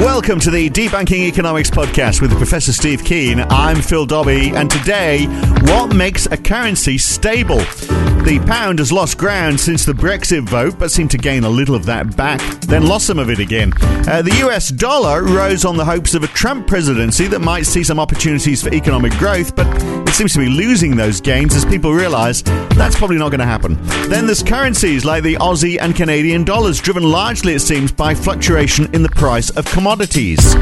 Welcome to the Debunking Economics podcast with Professor Steve Keen. I'm Phil Dobbie, and today, what makes a currency stable? The pound has lost ground since the Brexit vote, but seemed to gain a little of that back, then lost some of it again. Uh, the US dollar rose on the hopes of a Trump presidency that might see some opportunities for economic growth, but it seems to be losing those gains as people realize that's probably not going to happen. Then there's currencies like the Aussie and Canadian dollars, driven largely, it seems, by fluctuation in the price of commodities commodities.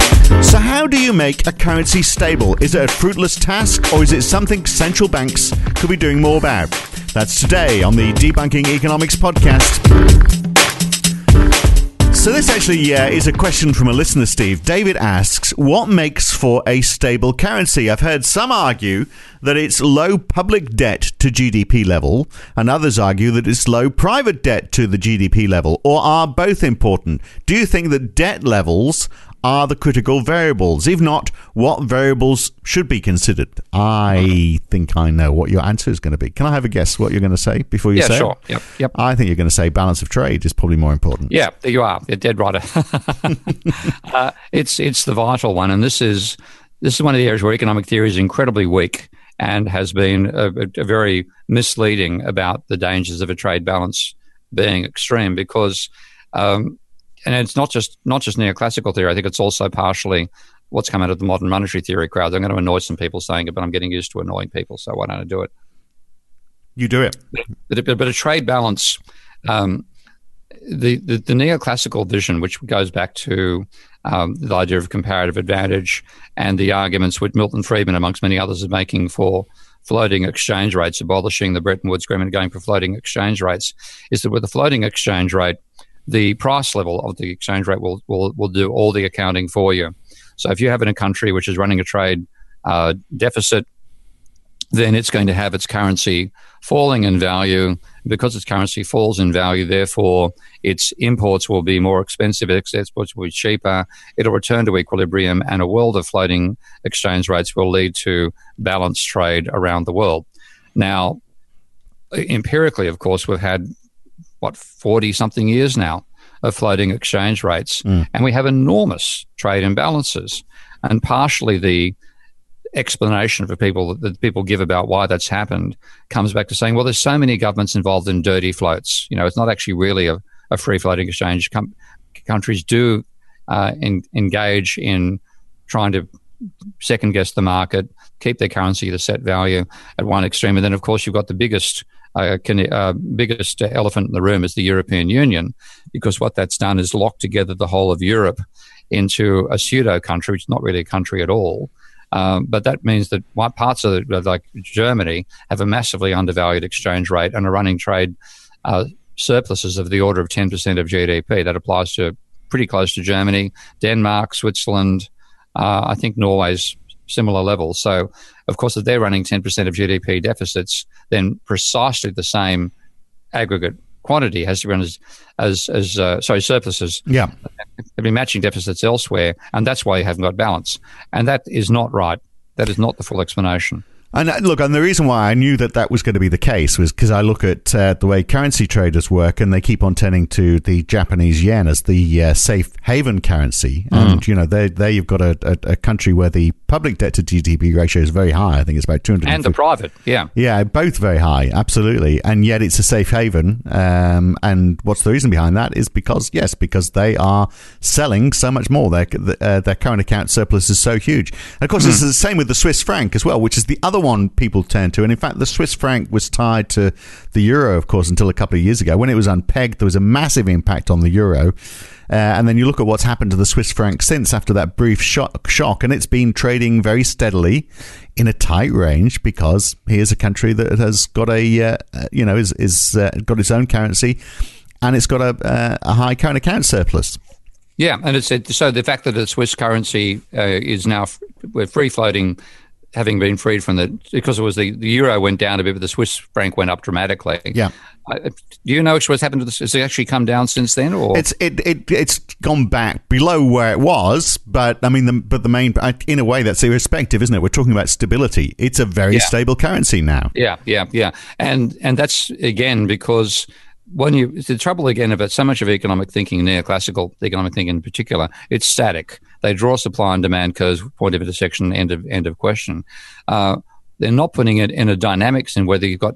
So, how do you make a currency stable? Is it a fruitless task, or is it something central banks could be doing more about? That's today on the Debunking Economics podcast. So this actually uh, is a question from a listener, Steve. David asks, "What makes for a stable currency?" I've heard some argue that it's low public debt to GDP level, and others argue that it's low private debt to the GDP level, or are both important. Do you think that debt levels are the critical variables? If not, what variables should be considered? I think I know what your answer is going to be. Can I have a guess what you're going to say before you yeah, say? sure. It? Yep. Yep. I think you're going to say balance of trade is probably more important. Yeah, there you are. You're dead right. uh, it's it's the vital one, and this is this is one of the areas where economic theory is incredibly weak and has been a, a very misleading about the dangers of a trade balance being extreme because um, and it's not just not just neoclassical theory. I think it's also partially what's come out of the modern monetary theory crowd. I'm going to annoy some people saying it, but I'm getting used to annoying people, so why don't I do it? You do it. But, but, but a trade balance, um, the, the, the neoclassical vision, which goes back to um, the idea of comparative advantage and the arguments which Milton Friedman, amongst many others, is making for floating exchange rates, abolishing the Bretton Woods Agreement, going for floating exchange rates, is that with a floating exchange rate, the price level of the exchange rate will, will, will do all the accounting for you. So if you have in a country which is running a trade uh, deficit, then it's going to have its currency falling in value. Because its currency falls in value, therefore its imports will be more expensive, its exports will be cheaper. It'll return to equilibrium, and a world of floating exchange rates will lead to balanced trade around the world. Now, empirically, of course, we've had what, 40 something years now of floating exchange rates. Mm. And we have enormous trade imbalances. And partially the explanation for people that people give about why that's happened comes back to saying, well, there's so many governments involved in dirty floats. You know, it's not actually really a, a free floating exchange. Com- countries do uh, in, engage in trying to second guess the market, keep their currency at a set value at one extreme. And then, of course, you've got the biggest uh, can, biggest elephant in the room is the European Union, because what that's done is locked together the whole of Europe into a pseudo country, which is not really a country at all. Um, but that means that white parts of the, like Germany have a massively undervalued exchange rate and are running trade uh, surpluses of the order of 10% of GDP. That applies to pretty close to Germany, Denmark, Switzerland. Uh, I think Norway's similar levels. So, of course, if they're running 10% of GDP deficits, then precisely the same aggregate quantity has to run as, as, as uh, sorry, surpluses. Yeah. They've been matching deficits elsewhere, and that's why you haven't got balance. And that is not right. That is not the full explanation. And uh, look, and the reason why I knew that that was going to be the case was because I look at uh, the way currency traders work, and they keep on turning to the Japanese yen as the uh, safe haven currency. Mm. And you know, there, there you've got a, a, a, country where the public debt to GDP ratio is very high. I think it's about two hundred. And the private, yeah, yeah, both very high, absolutely. And yet it's a safe haven. Um, and what's the reason behind that? Is because yes, because they are selling so much more. Their uh, their current account surplus is so huge. And of course, mm. it's the same with the Swiss franc as well, which is the other one people turn to. And in fact, the Swiss franc was tied to the euro, of course, until a couple of years ago. When it was unpegged, there was a massive impact on the euro. Uh, and then you look at what's happened to the Swiss franc since after that brief shock, shock, and it's been trading very steadily in a tight range because here's a country that has got a, uh, you know, is, is uh, got its own currency and it's got a, a high current account surplus. Yeah, and it's so the fact that the Swiss currency uh, is now we're free floating having been freed from the because it was the, the euro went down a bit, but the Swiss franc went up dramatically. Yeah. Uh, do you know what's happened to this? Has it actually come down since then, or it's it, it it's gone back below where it was? But I mean, the, but the main in a way that's irrespective, isn't it? We're talking about stability. It's a very yeah. stable currency now. Yeah, yeah, yeah, and and that's again because when you the trouble again about so much of economic thinking, neoclassical economic thinking in particular, it's static. They draw supply and demand curves, point of intersection, end of end of question. Uh, they're not putting it in a dynamics in whether you've got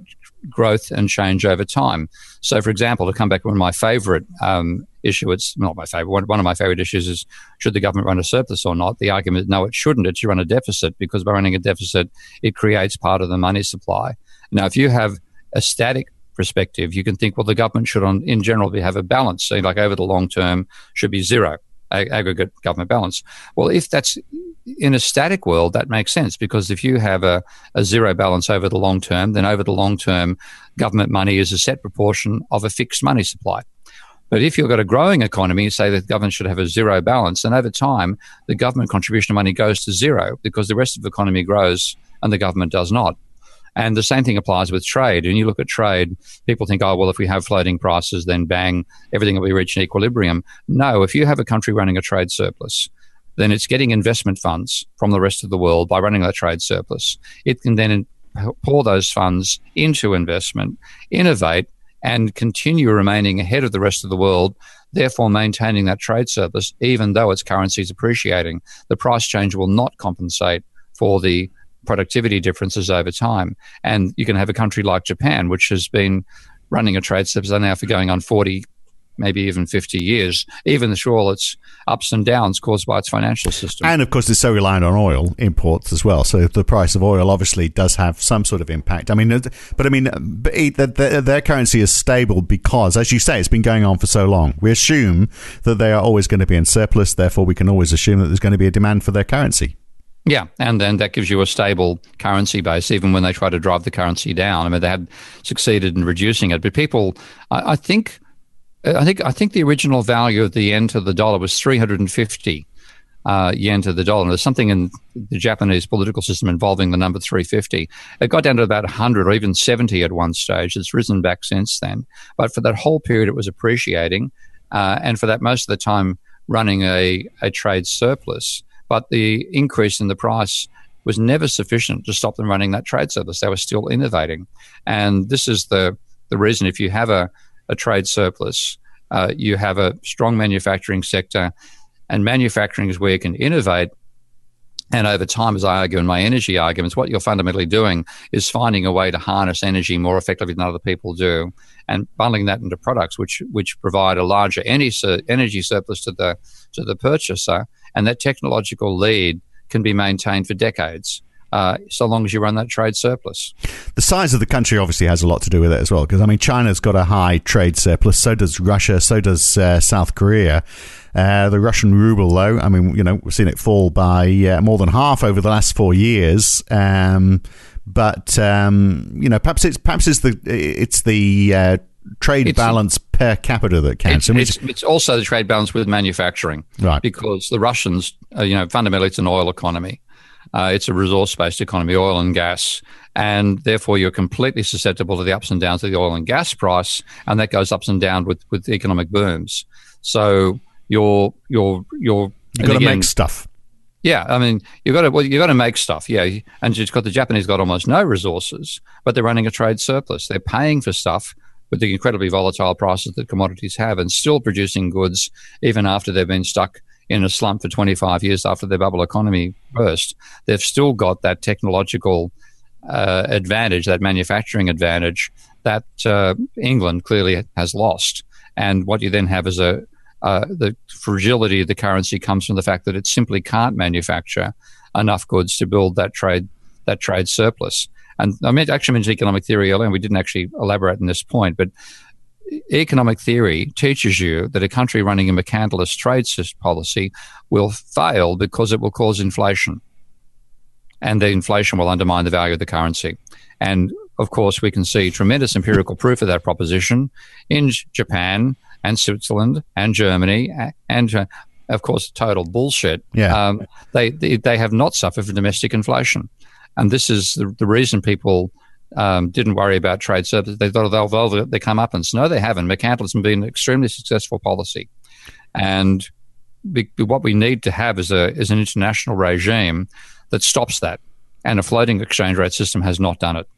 growth and change over time. So, for example, to come back to one of my favorite um, issue, it's not my favorite. One, one of my favorite issues is should the government run a surplus or not? The argument is no, it shouldn't. It should run a deficit because by running a deficit, it creates part of the money supply. Now, if you have a static perspective, you can think, well, the government should, on, in general, be, have a balance. So, like over the long term, should be zero aggregate government balance. Well, if that's in a static world, that makes sense because if you have a, a zero balance over the long term, then over the long term, government money is a set proportion of a fixed money supply. But if you've got a growing economy, say that the government should have a zero balance, then over time, the government contribution of money goes to zero because the rest of the economy grows and the government does not. And the same thing applies with trade. And you look at trade, people think, oh, well, if we have floating prices, then bang, everything will be reached an equilibrium. No, if you have a country running a trade surplus, then it's getting investment funds from the rest of the world by running that trade surplus. It can then pour those funds into investment, innovate, and continue remaining ahead of the rest of the world, therefore maintaining that trade surplus, even though its currency is appreciating. The price change will not compensate for the productivity differences over time. And you can have a country like Japan, which has been running a trade surplus now for going on 40, maybe even 50 years, even through all its ups and downs caused by its financial system. And of course, it's so reliant on oil imports as well. So the price of oil obviously does have some sort of impact. I mean, but I mean, their currency is stable because, as you say, it's been going on for so long. We assume that they are always going to be in surplus. Therefore, we can always assume that there's going to be a demand for their currency. Yeah, and then that gives you a stable currency base, even when they try to drive the currency down. I mean, they had succeeded in reducing it, but people, I, I think, I think, I think the original value of the yen to the dollar was three hundred and fifty uh, yen to the dollar. There's something in the Japanese political system involving the number 350. It got down to about 100 or even 70 at one stage. It's risen back since then. But for that whole period, it was appreciating. Uh, and for that, most of the time, running a, a trade surplus but the increase in the price was never sufficient to stop them running that trade surplus. They were still innovating. And this is the, the reason if you have a, a trade surplus, uh, you have a strong manufacturing sector, and manufacturing is where you can innovate. And over time, as I argue in my energy arguments, what you're fundamentally doing is finding a way to harness energy more effectively than other people do, and bundling that into products which which provide a larger energy surplus to the to the purchaser and that technological lead can be maintained for decades. Uh, so long as you run that trade surplus. The size of the country obviously has a lot to do with it as well, because I mean, China's got a high trade surplus, so does Russia, so does uh, South Korea. Uh, the Russian ruble, though, I mean, you know, we've seen it fall by uh, more than half over the last four years. Um, but um, you know, perhaps it's perhaps it's the it's the uh, trade it's, balance per capita that counts. It's, it's, it's, also the trade balance with manufacturing, right? Because the Russians, uh, you know, fundamentally it's an oil economy. Uh, it's a resource-based economy, oil and gas, and therefore you're completely susceptible to the ups and downs of the oil and gas price, and that goes ups and down with with economic booms. So you're you're you're you've got to make stuff. Yeah, I mean, you've got to well, you've got to make stuff. Yeah, and you've got the Japanese got almost no resources, but they're running a trade surplus. They're paying for stuff with the incredibly volatile prices that commodities have and still producing goods even after they've been stuck in a slump for 25 years after their bubble economy burst. They've still got that technological uh, advantage, that manufacturing advantage that uh, England clearly has lost. And what you then have is a uh, the fragility of the currency comes from the fact that it simply can't manufacture enough goods to build that trade that trade surplus. And I meant actually mentioned economic theory earlier, and we didn't actually elaborate on this point, but economic theory teaches you that a country running a mercantilist trade policy will fail because it will cause inflation. And the inflation will undermine the value of the currency. And of course, we can see tremendous empirical proof of that proposition in Japan and Switzerland and Germany and, uh, of course, total bullshit. Yeah. Um, they, they, they have not suffered from domestic inflation, and this is the, the reason people. Um, didn't worry about trade surplus. They thought they'll, they'll they come up and no, they haven't. Mercantilism been an extremely successful policy, and be, what we need to have is a is an international regime that stops that. And a floating exchange rate system has not done it.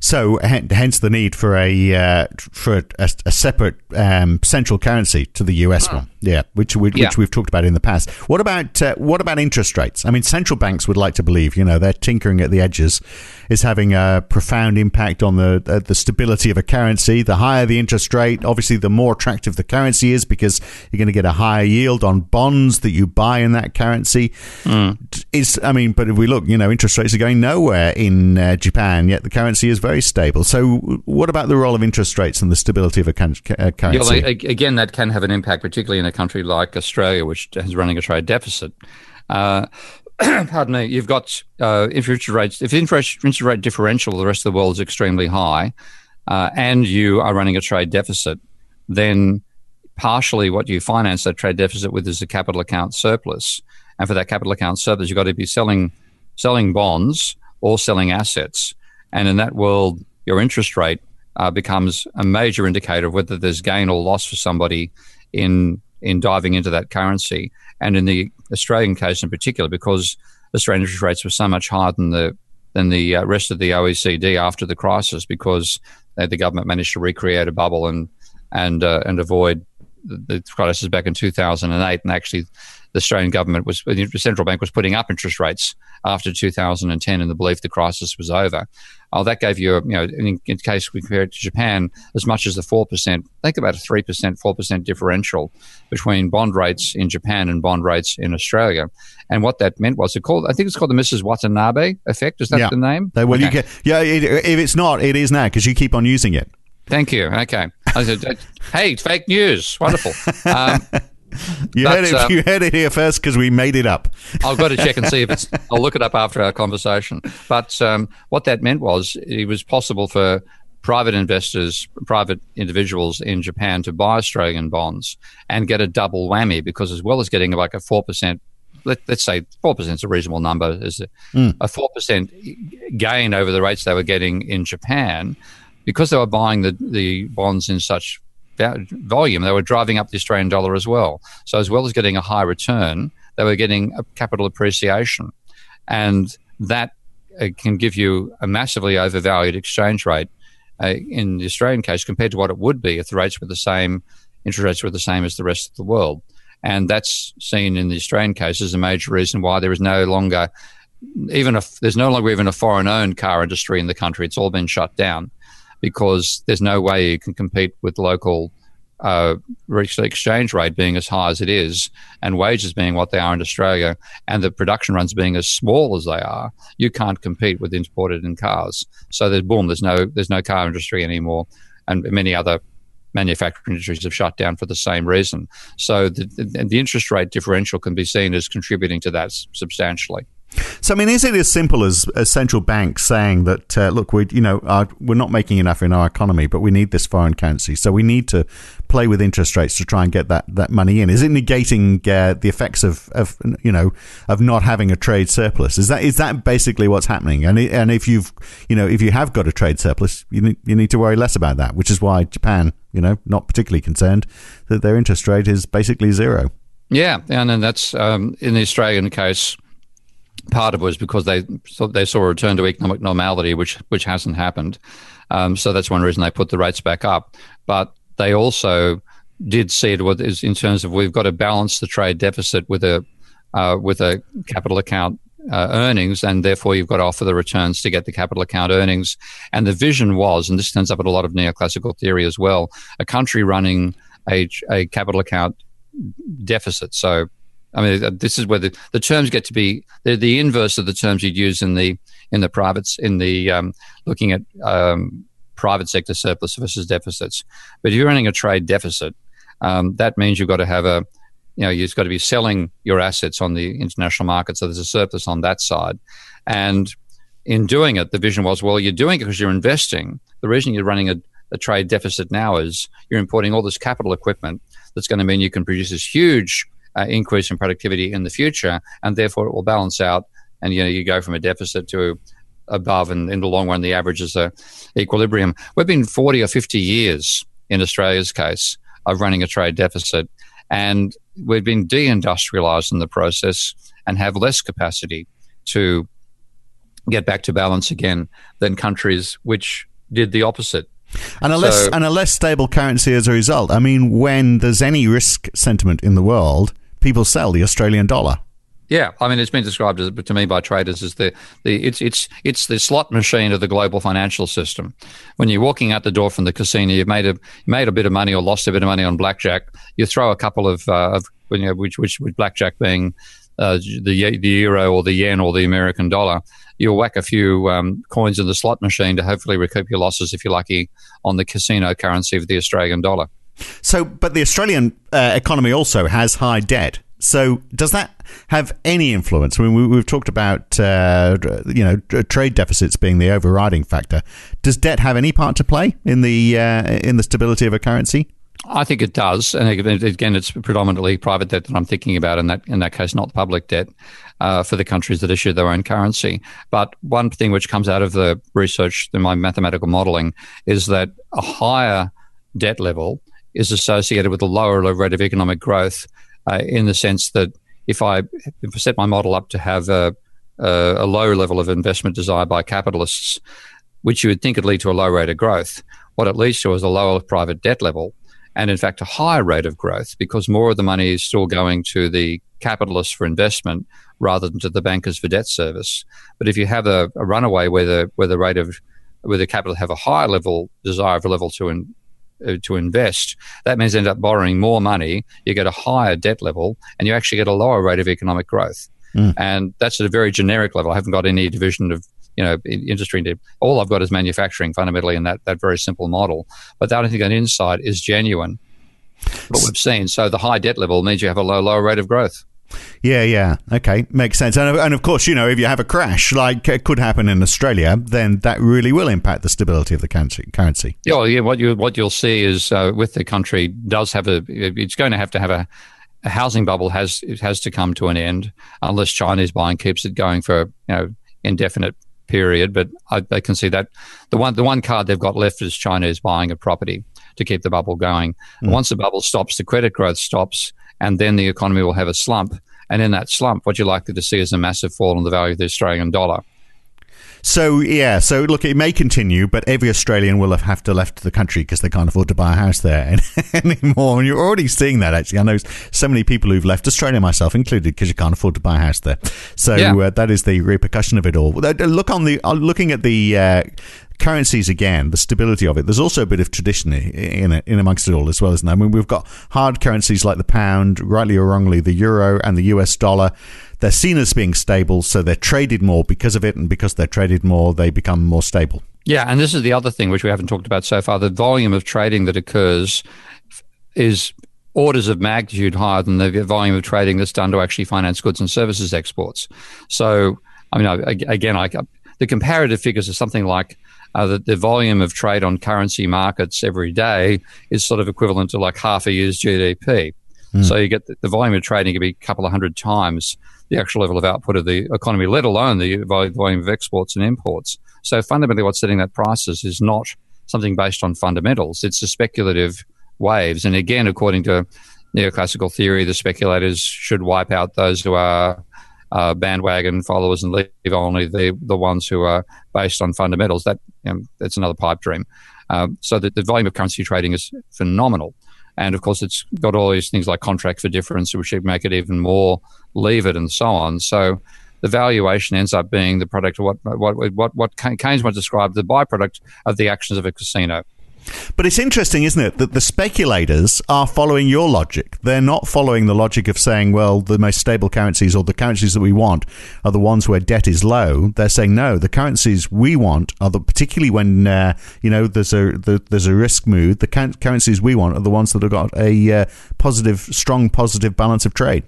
So, hence the need for a uh, for a, a separate um, central currency to the US one, yeah, which we, yeah. which we've talked about in the past. What about uh, what about interest rates? I mean, central banks would like to believe, you know, they're tinkering at the edges, is having a profound impact on the uh, the stability of a currency. The higher the interest rate, obviously, the more attractive the currency is because you're going to get a higher yield on bonds that you buy in that currency. Mm. Is I mean, but if we look, you know, interest rates are going nowhere in uh, Japan, yet the currency currency is very stable. So, what about the role of interest rates and the stability of a currency? Yeah, well, again, that can have an impact, particularly in a country like Australia, which is running a trade deficit. Uh, pardon me, you've got uh, interest rates. If interest, interest rate differential, the rest of the world is extremely high, uh, and you are running a trade deficit, then partially what you finance that trade deficit with is a capital account surplus. And for that capital account surplus, you've got to be selling selling bonds or selling assets. And in that world, your interest rate uh, becomes a major indicator of whether there's gain or loss for somebody in in diving into that currency. And in the Australian case in particular, because Australian interest rates were so much higher than the than the uh, rest of the OECD after the crisis, because the government managed to recreate a bubble and and uh, and avoid the crisis back in 2008, and actually the Australian government was, the central bank was putting up interest rates after 2010 in the belief the crisis was over. Oh, that gave you, you know, in, in case we compare it to Japan, as much as the 4%, think about a 3%, 4% differential between bond rates in Japan and bond rates in Australia. And what that meant was it called, I think it's called the Mrs. Watanabe effect. Is that yeah. the name? Well, okay. you get, yeah, it, if it's not, it is now because you keep on using it. Thank you. Okay. I said, hey, fake news. Wonderful. Um, you, but, heard it, um, you heard it here first because we made it up. I've got to check and see if it's. I'll look it up after our conversation. But um, what that meant was it was possible for private investors, private individuals in Japan to buy Australian bonds and get a double whammy because, as well as getting like a four percent let, us say 4% is a reasonable number, is mm. a 4% gain over the rates they were getting in Japan because they were buying the, the bonds in such volume, they were driving up the Australian dollar as well. So, as well as getting a high return, they were getting a capital appreciation. And that uh, can give you a massively overvalued exchange rate uh, in the Australian case compared to what it would be if the rates were the same, interest rates were the same as the rest of the world. And that's seen in the Australian case as a major reason why there is no longer even if there's no longer even a foreign owned car industry in the country. It's all been shut down because there's no way you can compete with local uh, exchange rate being as high as it is, and wages being what they are in Australia, and the production runs being as small as they are, you can't compete with imported in cars. So there's boom, there's no there's no car industry anymore, and many other manufacturing industries have shut down for the same reason. So the, the, the interest rate differential can be seen as contributing to that substantially. So, I mean, is it as simple as, a central bank saying that, uh, look, we, you know, our, we're not making enough in our economy, but we need this foreign currency, so we need to play with interest rates to try and get that, that money in? Is it negating uh, the effects of, of, you know, of not having a trade surplus? Is that is that basically what's happening? And and if you've, you know, if you have got a trade surplus, you need, you need to worry less about that, which is why Japan, you know, not particularly concerned that their interest rate is basically zero. Yeah, and then that's um, in the Australian case part of it was because they they saw a return to economic normality, which which hasn't happened. Um, so that's one reason they put the rates back up. But they also did see it was in terms of we've got to balance the trade deficit with a uh, with a capital account uh, earnings, and therefore you've got to offer the returns to get the capital account earnings. And the vision was, and this turns up in a lot of neoclassical theory as well, a country running a, a capital account deficit. So I mean, this is where the, the terms get to be the, the inverse of the terms you'd use in the in the privates in the um, looking at um, private sector surplus versus deficits. But if you're running a trade deficit, um, that means you've got to have a you know you've got to be selling your assets on the international market, so there's a surplus on that side, and in doing it, the vision was, well, you're doing it because you're investing. The reason you're running a, a trade deficit now is you're importing all this capital equipment that's going to mean you can produce this huge uh, increase in productivity in the future, and therefore it will balance out, and you know you go from a deficit to above, and in the long run the average is a equilibrium. We've been 40 or 50 years in Australia's case of running a trade deficit, and we've been deindustrialized in the process and have less capacity to get back to balance again than countries which did the opposite. And a less so, and a less stable currency as a result. I mean, when there's any risk sentiment in the world, people sell the Australian dollar. Yeah, I mean, it's been described as, to me by traders as the, the it's it's it's the slot machine of the global financial system. When you're walking out the door from the casino, you've made a made a bit of money or lost a bit of money on blackjack. You throw a couple of, uh, of you know, which which with blackjack being uh, the the euro or the yen or the American dollar, you'll whack a few um, coins in the slot machine to hopefully recoup your losses if you're lucky on the casino currency of the Australian dollar. So, but the Australian uh, economy also has high debt. So, does that have any influence? I mean, we, have talked about uh, you know trade deficits being the overriding factor. Does debt have any part to play in the uh, in the stability of a currency? I think it does, and again, it's predominantly private debt that I'm thinking about. In that in that case, not public debt uh, for the countries that issue their own currency. But one thing which comes out of the research in my mathematical modelling is that a higher debt level is associated with a lower rate of economic growth uh, in the sense that if I, set my model up to have a, a, a low level of investment desire by capitalists, which you would think would lead to a low rate of growth, what it leads to is a lower private debt level and in fact a higher rate of growth because more of the money is still going to the capitalists for investment rather than to the bankers for debt service. But if you have a, a runaway where the where the rate of where the capital have a higher level desire for level to in, to invest, that means end up borrowing more money. You get a higher debt level, and you actually get a lower rate of economic growth. Mm. And that's at a very generic level. I haven't got any division of you know industry. All I've got is manufacturing fundamentally in that that very simple model. But I don't think that insight is genuine. What we've seen. So the high debt level means you have a low lower rate of growth. Yeah, yeah. Okay, makes sense. And, and of course, you know, if you have a crash like it could happen in Australia, then that really will impact the stability of the currency. Yeah, well, yeah. What you what you'll see is uh, with the country does have a, it's going to have to have a, a housing bubble has it has to come to an end unless Chinese buying keeps it going for you know indefinite period. But I, I can see that the one the one card they've got left is Chinese buying a property to keep the bubble going. Mm. Once the bubble stops, the credit growth stops and then the economy will have a slump. And in that slump, what you're likely to see is a massive fall in the value of the Australian dollar. So yeah, so look, it may continue, but every Australian will have, have to left the country because they can't afford to buy a house there anymore. And you're already seeing that. Actually, I know so many people who've left Australia, myself included, because you can't afford to buy a house there. So yeah. uh, that is the repercussion of it all. Look on the uh, looking at the uh, currencies again, the stability of it. There's also a bit of tradition in it, in amongst it all as well, isn't there? I mean, we've got hard currencies like the pound, rightly or wrongly, the euro and the US dollar. They're seen as being stable, so they're traded more because of it, and because they're traded more, they become more stable. Yeah, and this is the other thing which we haven't talked about so far. The volume of trading that occurs is orders of magnitude higher than the volume of trading that's done to actually finance goods and services exports. So, I mean, again, I, the comparative figures are something like uh, that the volume of trade on currency markets every day is sort of equivalent to like half a year's GDP. Mm. So you get the, the, volume of trading could be a couple of hundred times the actual level of output of the economy, let alone the volume of exports and imports. So fundamentally, what's setting that prices is not something based on fundamentals. It's the speculative waves. And again, according to neoclassical theory, the speculators should wipe out those who are uh, bandwagon followers and leave only the the ones who are based on fundamentals. That you know, that's another pipe dream. Um, so the, the volume of currency trading is phenomenal, and of course it's got all these things like contract for difference, which should make it even more levered and so on. So the valuation ends up being the product of what what what what Keynes might describe the byproduct of the actions of a casino. But it's interesting, isn't it, that the speculators are following your logic. They're not following the logic of saying, well, the most stable currencies or the currencies that we want are the ones where debt is low. They're saying, no, the currencies we want are the, particularly when, uh, you know, there's a, the, there's a risk mood, the currencies we want are the ones that have got a uh, positive, strong positive balance of trade.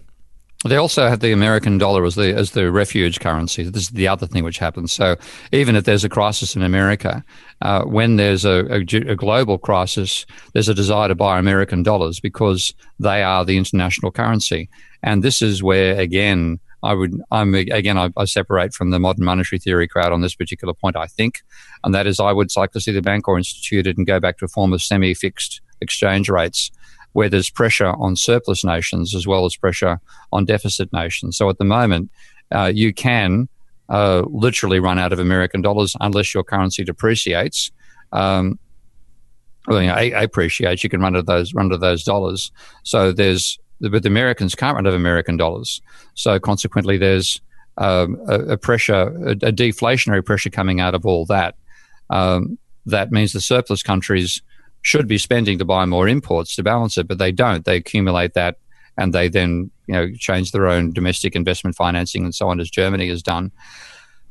They also have the American dollar as the as the refuge currency. This is the other thing which happens. So even if there's a crisis in America, uh, when there's a, a, a, global crisis, there's a desire to buy American dollars because they are the international currency. And this is where again I would I'm again I, I separate from the modern monetary theory crowd on this particular point. I think, and that is I would like to see the Bancor instituted and go back to a form of semi-fixed exchange rates where there's pressure on surplus nations as well as pressure on deficit nations. So at the moment, uh, you can uh, literally run out of American dollars unless your currency depreciates. Um, well, you know, appreciates. You can run to those run to those dollars. So there's but the Americans can't run out of American dollars. So consequently, there's um, a, a, pressure, a, a, deflationary pressure coming out of all that. Um, that means the surplus countries should be spending to buy more imports to balance it, but they don't. They accumulate that and they then you know change their own domestic investment financing and so on, as Germany has done,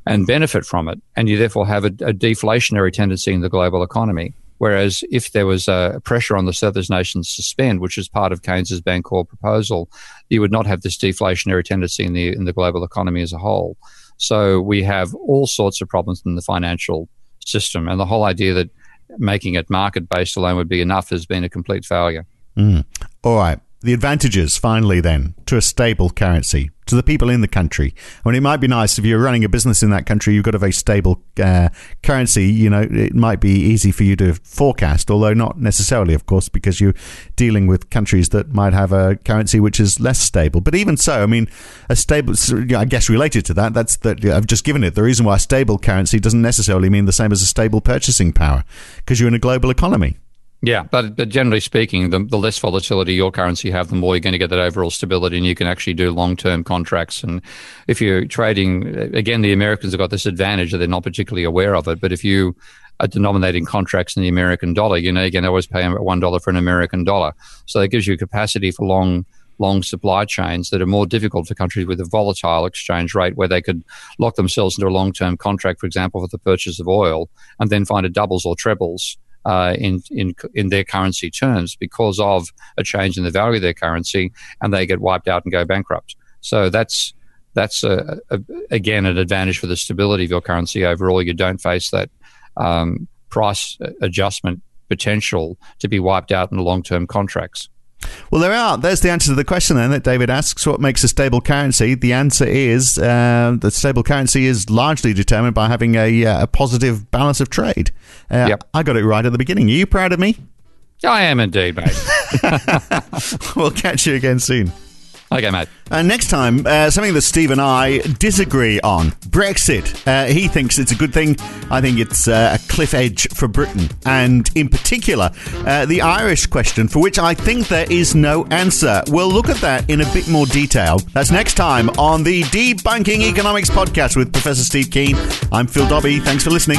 and benefit from it. And you therefore have a, a deflationary tendency in the global economy. Whereas if there was a pressure on the surplus nations to spend, which is part of Keynes's Bancor proposal, you would not have this deflationary tendency in the in the global economy as a whole. So we have all sorts of problems in the financial system, and the whole idea that making it market based alone would be enough has been a complete failure. Mm. All right. The advantages, finally, then, to a stable currency, to the people in the country. I mean, it might be nice if you're running a business in that country, you've got a very stable uh, currency. You know, it might be easy for you to forecast, although not necessarily, of course, because you're dealing with countries that might have a currency which is less stable. But even so, I mean, a stable, I guess related to that, that's that I've just given it the reason why a stable currency doesn't necessarily mean the same as a stable purchasing power, because you're in a global economy. Yeah, but, but generally speaking, the, the less volatility your currency have, the more you're going to get that overall stability, and you can actually do long term contracts. And if you're trading, again, the Americans have got this advantage that they're not particularly aware of it. But if you are denominating contracts in the American dollar, you know, going to always pay one dollar for an American dollar. So that gives you capacity for long long supply chains that are more difficult for countries with a volatile exchange rate where they could lock themselves into a long term contract, for example, for the purchase of oil, and then find it doubles or trebles uh, in, in, in their currency terms because of a change in the value of their currency and they get wiped out and go bankrupt. So that's, that's a, a, again an advantage for the stability of your currency overall. You don't face that um, price adjustment potential to be wiped out in long term contracts. Well, there are. There's the answer to the question then that David asks. What makes a stable currency? The answer is uh, the stable currency is largely determined by having a, uh, a positive balance of trade. Uh, yep. I got it right at the beginning. Are you proud of me? I am indeed, mate. we'll catch you again soon. Okay, mate. And next time, uh, something that Steve and I disagree on Brexit. Uh, he thinks it's a good thing. I think it's uh, a cliff edge for Britain. And in particular, uh, the Irish question, for which I think there is no answer. We'll look at that in a bit more detail. That's next time on the Debunking Economics podcast with Professor Steve Keen. I'm Phil Dobbie. Thanks for listening.